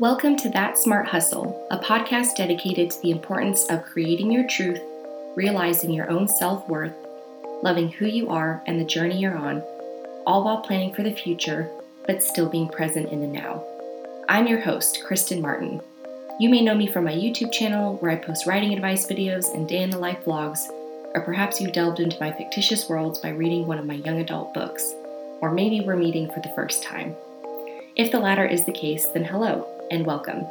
Welcome to That Smart Hustle, a podcast dedicated to the importance of creating your truth, realizing your own self worth, loving who you are and the journey you're on, all while planning for the future, but still being present in the now. I'm your host, Kristen Martin. You may know me from my YouTube channel where I post writing advice videos and day in the life vlogs, or perhaps you've delved into my fictitious worlds by reading one of my young adult books, or maybe we're meeting for the first time. If the latter is the case, then hello and welcome.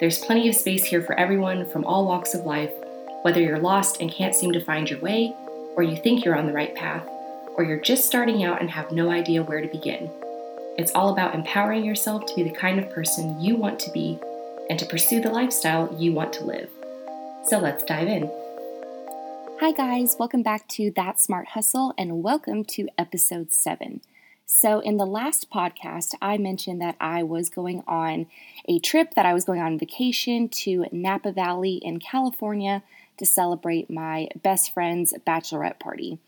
There's plenty of space here for everyone from all walks of life, whether you're lost and can't seem to find your way, or you think you're on the right path, or you're just starting out and have no idea where to begin. It's all about empowering yourself to be the kind of person you want to be and to pursue the lifestyle you want to live. So let's dive in. Hi, guys, welcome back to That Smart Hustle and welcome to episode 7. So, in the last podcast, I mentioned that I was going on a trip, that I was going on vacation to Napa Valley in California to celebrate my best friend's bachelorette party.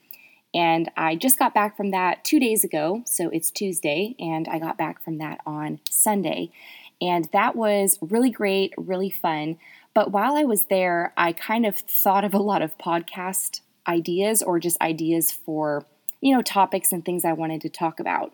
And I just got back from that two days ago, so it's Tuesday, and I got back from that on Sunday. And that was really great, really fun. But while I was there, I kind of thought of a lot of podcast ideas or just ideas for you know, topics and things I wanted to talk about.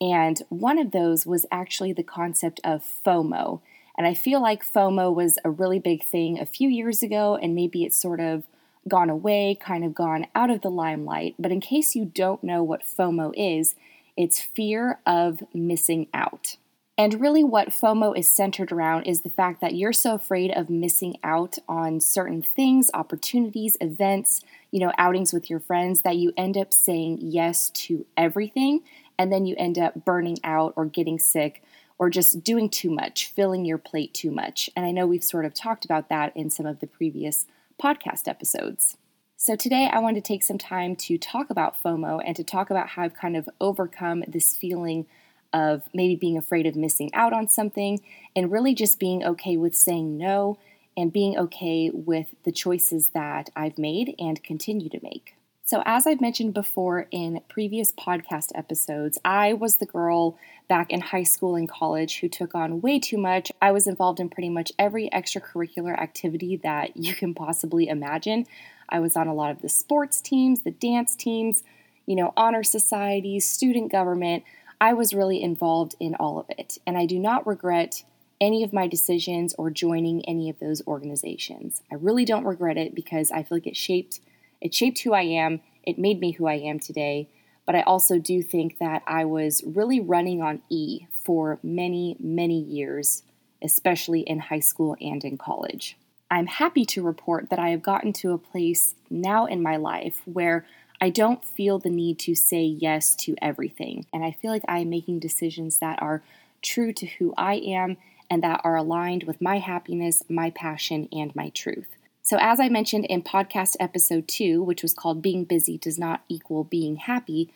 And one of those was actually the concept of FOMO. And I feel like FOMO was a really big thing a few years ago, and maybe it's sort of gone away, kind of gone out of the limelight. But in case you don't know what FOMO is, it's fear of missing out. And really, what FOMO is centered around is the fact that you're so afraid of missing out on certain things, opportunities, events, you know, outings with your friends that you end up saying yes to everything. And then you end up burning out or getting sick or just doing too much, filling your plate too much. And I know we've sort of talked about that in some of the previous podcast episodes. So today I want to take some time to talk about FOMO and to talk about how I've kind of overcome this feeling of maybe being afraid of missing out on something and really just being okay with saying no and being okay with the choices that I've made and continue to make. So, as I've mentioned before in previous podcast episodes, I was the girl back in high school and college who took on way too much. I was involved in pretty much every extracurricular activity that you can possibly imagine. I was on a lot of the sports teams, the dance teams, you know, honor societies, student government. I was really involved in all of it, and I do not regret any of my decisions or joining any of those organizations. I really don't regret it because I feel like it shaped it shaped who I am, it made me who I am today, but I also do think that I was really running on E for many, many years, especially in high school and in college. I'm happy to report that I have gotten to a place now in my life where I don't feel the need to say yes to everything. And I feel like I am making decisions that are true to who I am and that are aligned with my happiness, my passion, and my truth. So, as I mentioned in podcast episode two, which was called Being Busy Does Not Equal Being Happy,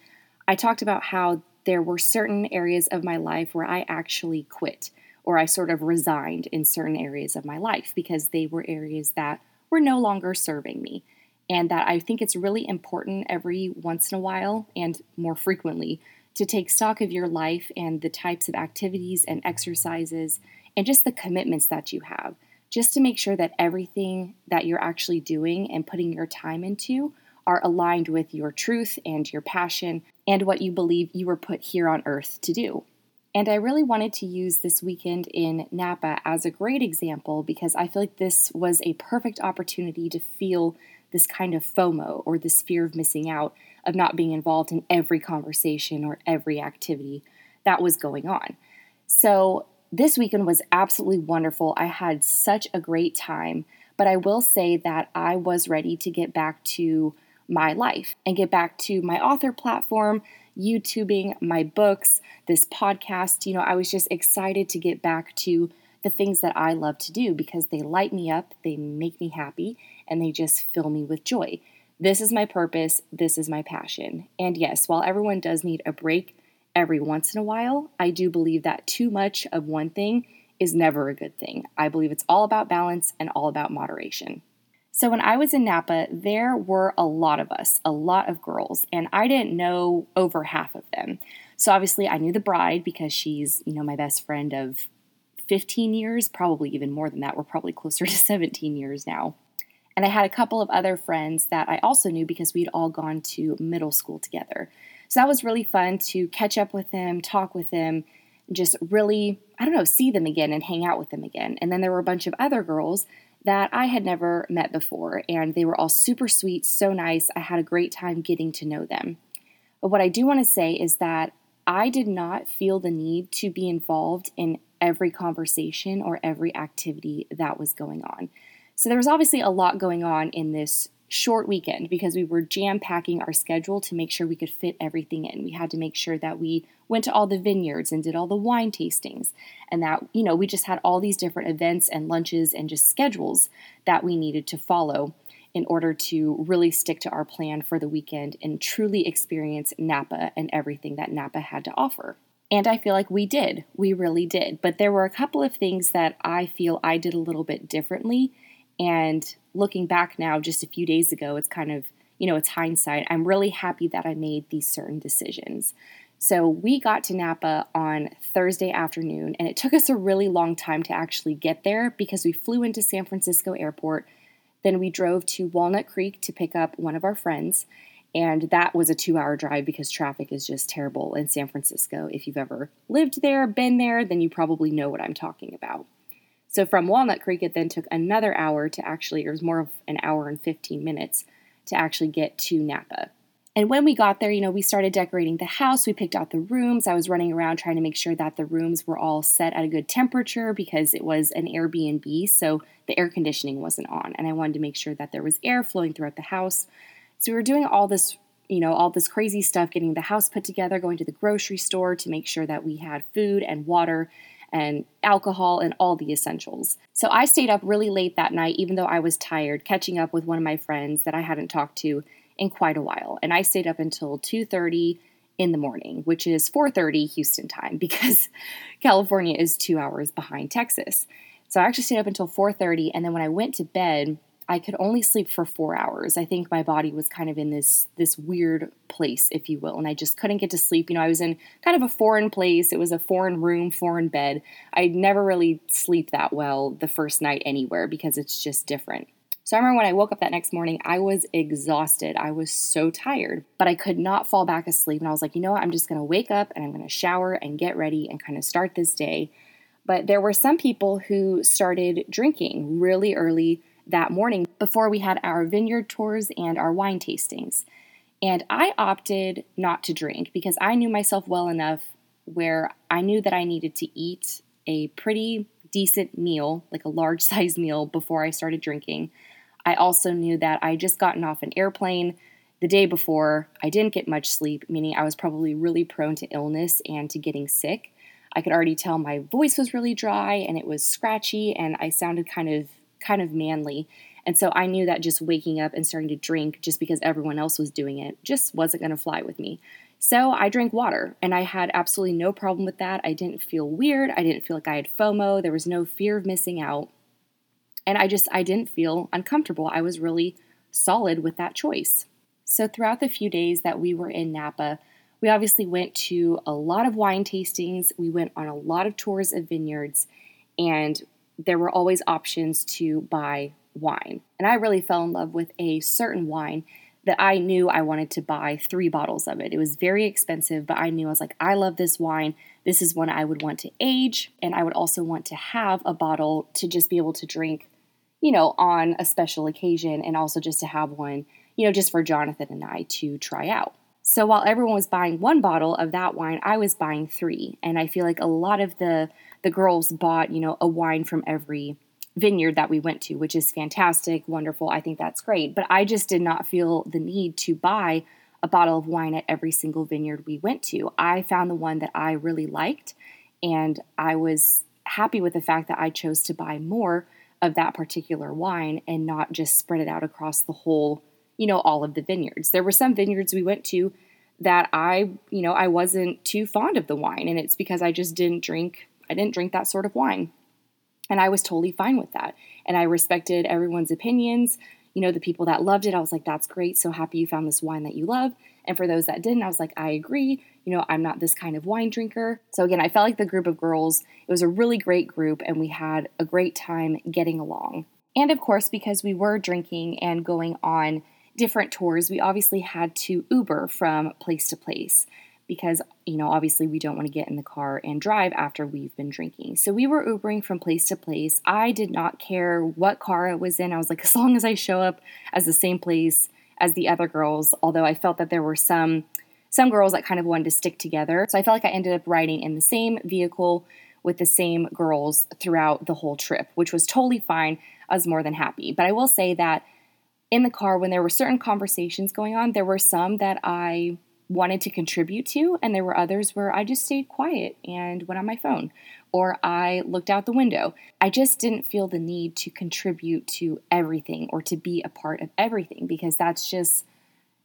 I talked about how there were certain areas of my life where I actually quit or I sort of resigned in certain areas of my life because they were areas that were no longer serving me. And that I think it's really important every once in a while and more frequently to take stock of your life and the types of activities and exercises and just the commitments that you have, just to make sure that everything that you're actually doing and putting your time into are aligned with your truth and your passion and what you believe you were put here on earth to do. And I really wanted to use this weekend in Napa as a great example because I feel like this was a perfect opportunity to feel this kind of FOMO or this fear of missing out, of not being involved in every conversation or every activity that was going on. So, this weekend was absolutely wonderful. I had such a great time, but I will say that I was ready to get back to my life and get back to my author platform, YouTubing, my books, this podcast. You know, I was just excited to get back to the things that I love to do because they light me up, they make me happy, and they just fill me with joy. This is my purpose, this is my passion. And yes, while everyone does need a break every once in a while, I do believe that too much of one thing is never a good thing. I believe it's all about balance and all about moderation. So, when I was in Napa, there were a lot of us, a lot of girls, and I didn't know over half of them. So, obviously, I knew the bride because she's, you know, my best friend of 15 years, probably even more than that. We're probably closer to 17 years now. And I had a couple of other friends that I also knew because we'd all gone to middle school together. So that was really fun to catch up with them, talk with them, just really, I don't know, see them again and hang out with them again. And then there were a bunch of other girls that I had never met before, and they were all super sweet, so nice. I had a great time getting to know them. But what I do want to say is that I did not feel the need to be involved in every conversation or every activity that was going on. So there was obviously a lot going on in this short weekend because we were jam packing our schedule to make sure we could fit everything in. We had to make sure that we went to all the vineyards and did all the wine tastings and that, you know, we just had all these different events and lunches and just schedules that we needed to follow in order to really stick to our plan for the weekend and truly experience Napa and everything that Napa had to offer. And I feel like we did. We really did. But there were a couple of things that I feel I did a little bit differently and looking back now, just a few days ago, it's kind of, you know, it's hindsight. I'm really happy that I made these certain decisions. So we got to Napa on Thursday afternoon, and it took us a really long time to actually get there because we flew into San Francisco Airport. Then we drove to Walnut Creek to pick up one of our friends, and that was a two hour drive because traffic is just terrible in San Francisco. If you've ever lived there, been there, then you probably know what I'm talking about. So from Walnut Creek, it then took another hour to actually, it was more of an hour and 15 minutes to actually get to Napa. And when we got there, you know, we started decorating the house. We picked out the rooms. I was running around trying to make sure that the rooms were all set at a good temperature because it was an Airbnb, so the air conditioning wasn't on. And I wanted to make sure that there was air flowing throughout the house. So we were doing all this, you know, all this crazy stuff, getting the house put together, going to the grocery store to make sure that we had food and water and alcohol and all the essentials. So I stayed up really late that night, even though I was tired, catching up with one of my friends that I hadn't talked to in quite a while. And I stayed up until 2:30 in the morning, which is 4:30 Houston time because California is 2 hours behind Texas. So I actually stayed up until 4:30 and then when I went to bed, I could only sleep for four hours. I think my body was kind of in this this weird place, if you will, and I just couldn't get to sleep. You know, I was in kind of a foreign place. It was a foreign room, foreign bed. I never really sleep that well the first night anywhere because it's just different. So I remember when I woke up that next morning, I was exhausted. I was so tired, but I could not fall back asleep. And I was like, you know what? I'm just going to wake up and I'm going to shower and get ready and kind of start this day. But there were some people who started drinking really early that morning before we had our vineyard tours and our wine tastings. And I opted not to drink because I knew myself well enough where I knew that I needed to eat a pretty decent meal, like a large size meal, before I started drinking. I also knew that I just gotten off an airplane the day before. I didn't get much sleep, meaning I was probably really prone to illness and to getting sick. I could already tell my voice was really dry and it was scratchy, and I sounded kind of kind of manly. And so I knew that just waking up and starting to drink just because everyone else was doing it just wasn't going to fly with me. So I drank water and I had absolutely no problem with that. I didn't feel weird. I didn't feel like I had FOMO. There was no fear of missing out. And I just I didn't feel uncomfortable. I was really solid with that choice. So throughout the few days that we were in Napa, we obviously went to a lot of wine tastings. We went on a lot of tours of vineyards and there were always options to buy wine. And I really fell in love with a certain wine that I knew I wanted to buy three bottles of it. It was very expensive, but I knew I was like, I love this wine. This is one I would want to age, and I would also want to have a bottle to just be able to drink, you know, on a special occasion, and also just to have one, you know, just for Jonathan and I to try out. So while everyone was buying one bottle of that wine, I was buying three. And I feel like a lot of the the girls bought, you know, a wine from every vineyard that we went to, which is fantastic, wonderful. I think that's great. But I just did not feel the need to buy a bottle of wine at every single vineyard we went to. I found the one that I really liked, and I was happy with the fact that I chose to buy more of that particular wine and not just spread it out across the whole, you know, all of the vineyards. There were some vineyards we went to that I, you know, I wasn't too fond of the wine, and it's because I just didn't drink I didn't drink that sort of wine. And I was totally fine with that. And I respected everyone's opinions. You know, the people that loved it, I was like, that's great. So happy you found this wine that you love. And for those that didn't, I was like, I agree. You know, I'm not this kind of wine drinker. So again, I felt like the group of girls, it was a really great group and we had a great time getting along. And of course, because we were drinking and going on different tours, we obviously had to Uber from place to place because, you know, obviously we don't want to get in the car and drive after we've been drinking. So we were Ubering from place to place. I did not care what car I was in. I was like, as long as I show up as the same place as the other girls, although I felt that there were some some girls that kind of wanted to stick together. So I felt like I ended up riding in the same vehicle with the same girls throughout the whole trip, which was totally fine. I was more than happy. But I will say that in the car, when there were certain conversations going on, there were some that I wanted to contribute to, and there were others where I just stayed quiet and went on my phone or I looked out the window. I just didn't feel the need to contribute to everything or to be a part of everything because that's just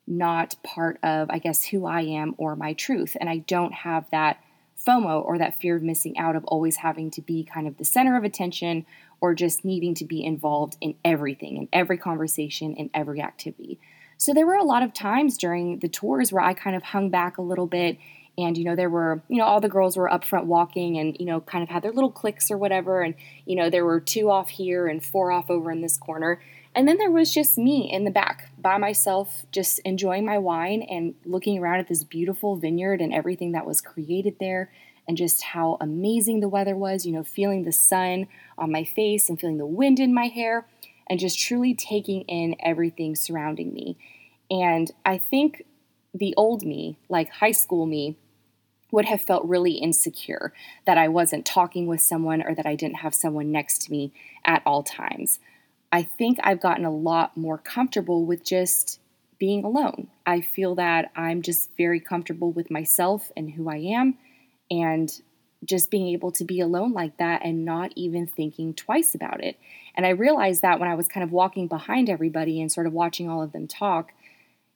not part of, I guess, who I am or my truth. And I don't have that FOMO or that fear of missing out of always having to be kind of the center of attention or just needing to be involved in everything, in every conversation, in every activity. So there were a lot of times during the tours where I kind of hung back a little bit and you know there were you know all the girls were up front walking and you know kind of had their little cliques or whatever. And you know there were two off here and four off over in this corner. And then there was just me in the back by myself just enjoying my wine and looking around at this beautiful vineyard and everything that was created there and just how amazing the weather was you know feeling the sun on my face and feeling the wind in my hair and just truly taking in everything surrounding me. And I think the old me, like high school me, would have felt really insecure that I wasn't talking with someone or that I didn't have someone next to me at all times. I think I've gotten a lot more comfortable with just being alone. I feel that I'm just very comfortable with myself and who I am. And just being able to be alone like that and not even thinking twice about it. And I realized that when I was kind of walking behind everybody and sort of watching all of them talk,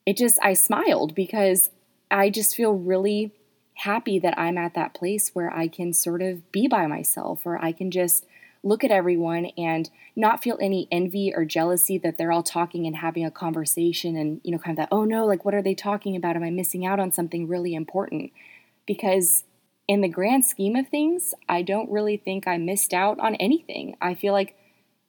it just, I smiled because I just feel really happy that I'm at that place where I can sort of be by myself or I can just look at everyone and not feel any envy or jealousy that they're all talking and having a conversation and, you know, kind of that, oh no, like what are they talking about? Am I missing out on something really important? Because in the grand scheme of things, I don't really think I missed out on anything. I feel like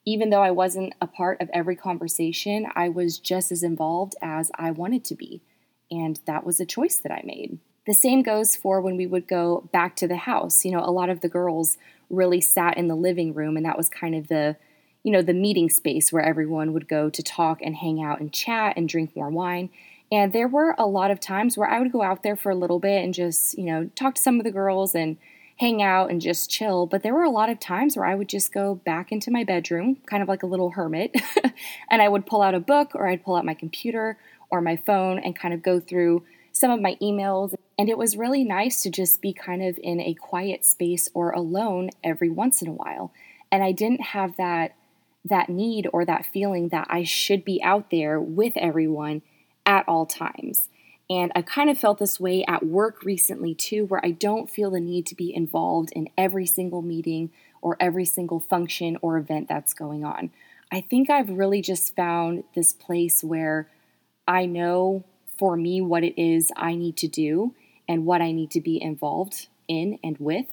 even though I wasn't a part of every conversation, I was just as involved as I wanted to be. And that was a choice that I made. The same goes for when we would go back to the house. You know, a lot of the girls really sat in the living room, and that was kind of the you know, the meeting space where everyone would go to talk and hang out and chat and drink more wine. And there were a lot of times where I would go out there for a little bit and just, you know, talk to some of the girls and hang out and just chill. But there were a lot of times where I would just go back into my bedroom, kind of like a little hermit, and I would pull out a book or I'd pull out my computer or my phone and kind of go through some of my emails. And it was really nice to just be kind of in a quiet space or alone every once in a while. And I didn't have that that need or that feeling that I should be out there with everyone at all times. And I kind of felt this way at work recently too, where I don't feel the need to be involved in every single meeting or every single function or event that's going on. I think I've really just found this place where I know for me what it is I need to do and what I need to be involved in and with,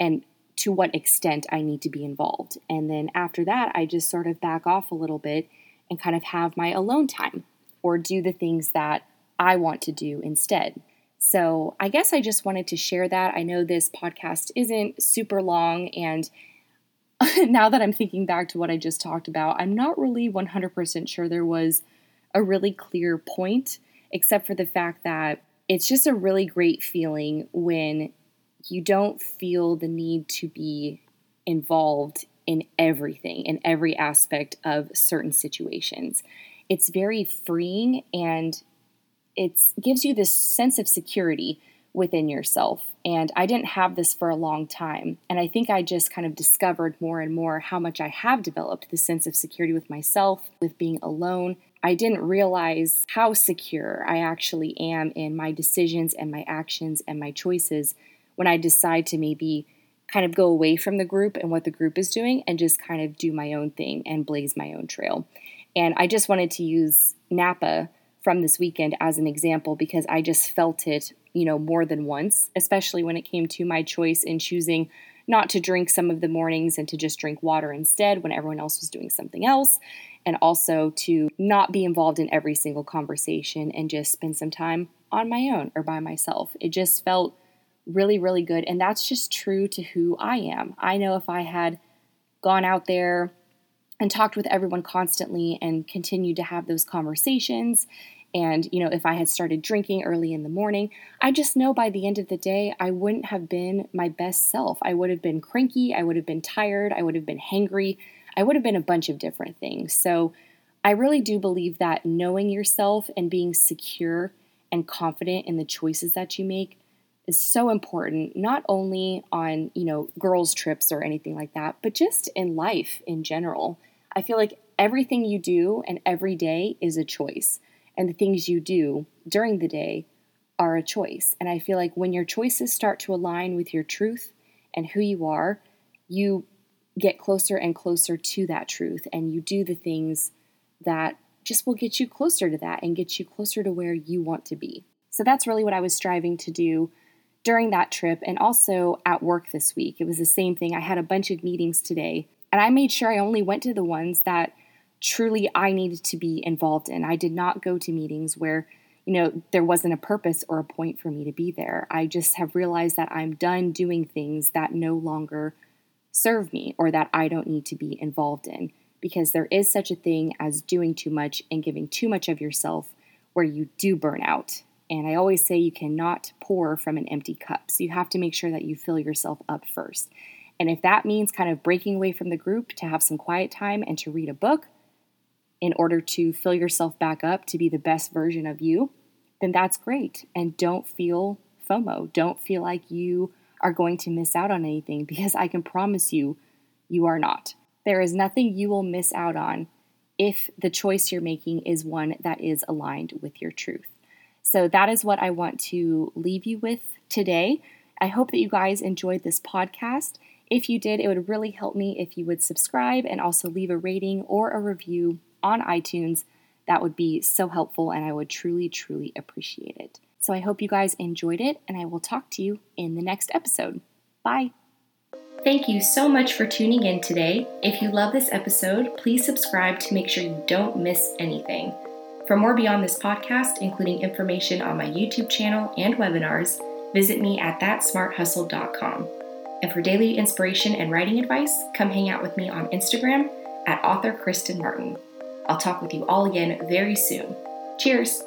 and to what extent I need to be involved. And then after that, I just sort of back off a little bit and kind of have my alone time or do the things that I want to do instead. So, I guess I just wanted to share that. I know this podcast isn't super long, and now that I'm thinking back to what I just talked about, I'm not really 100% sure there was a really clear point, except for the fact that it's just a really great feeling when you don't feel the need to be involved in everything, in every aspect of certain situations it's very freeing and it gives you this sense of security within yourself. And I didn't have this for a long time. And I think I just kind of discovered more and more how much I have developed the sense of security with myself, with being alone. I didn't realize how secure I actually am in my decisions and my actions and my choices when I decide to maybe kind of go away from the group and what the group is doing and just kind of do my own thing and blaze my own trail. And I just wanted to use Napa from this weekend as an example because I just felt it, you know, more than once, especially when it came to my choice in choosing not to drink some of the mornings and to just drink water instead when everyone else was doing something else, and also to not be involved in every single conversation and just spend some time on my own or by myself. It just felt really, really good. And that's just true to who I am. I know if I had gone out there and talked with everyone constantly and continued to have those conversations. And you know if i had started drinking early in the morning i just know by the end of the day i wouldn't have been my best self. I would have been cranky. I would have been tired. I would have been hangry. I would have been a bunch of different things. So i really do believe that knowing yourself and being secure and confident in the choices that you make is so important not only on you know girls trips or anything like that but just in life in general i feel like everything you do and every day is a choice and the things you do during the day are a choice. And I feel like when your choices start to align with your truth and who you are, you get closer and closer to that truth and you do the things that just will get you closer to that and get you closer to where you want to be. So that's really what I was striving to do during that trip and also at work this week. It was the same thing. I had a bunch of meetings today and I made sure I only went to the ones that truly I needed to be involved in. I did not go to meetings where, you know, there wasn't a purpose or a point for me to be there. I just have realized that I'm done doing things that no longer serve me or that I don't need to be involved in because there is such a thing as doing too much and giving too much of yourself where you do burn out. And I always say you cannot pour from an empty cup. So you have to make sure that you fill yourself up first. And if that means kind of breaking away from the group to have some quiet time and to read a book, in order to fill yourself back up to be the best version of you, then that's great. And don't feel FOMO. Don't feel like you are going to miss out on anything because I can promise you, you are not. There is nothing you will miss out on if the choice you're making is one that is aligned with your truth. So that is what I want to leave you with today. I hope that you guys enjoyed this podcast. If you did, it would really help me if you would subscribe and also leave a rating or a review on iTunes, that would be so helpful and I would truly, truly appreciate it. So I hope you guys enjoyed it and I will talk to you in the next episode. Bye. Thank you so much for tuning in today. If you love this episode, please subscribe to make sure you don't miss anything. For more beyond this podcast, including information on my YouTube channel and webinars, visit me at thatsmarthustle.com. And for daily inspiration and writing advice, come hang out with me on Instagram at author Kristen Martin. I'll talk with you all again very soon. Cheers!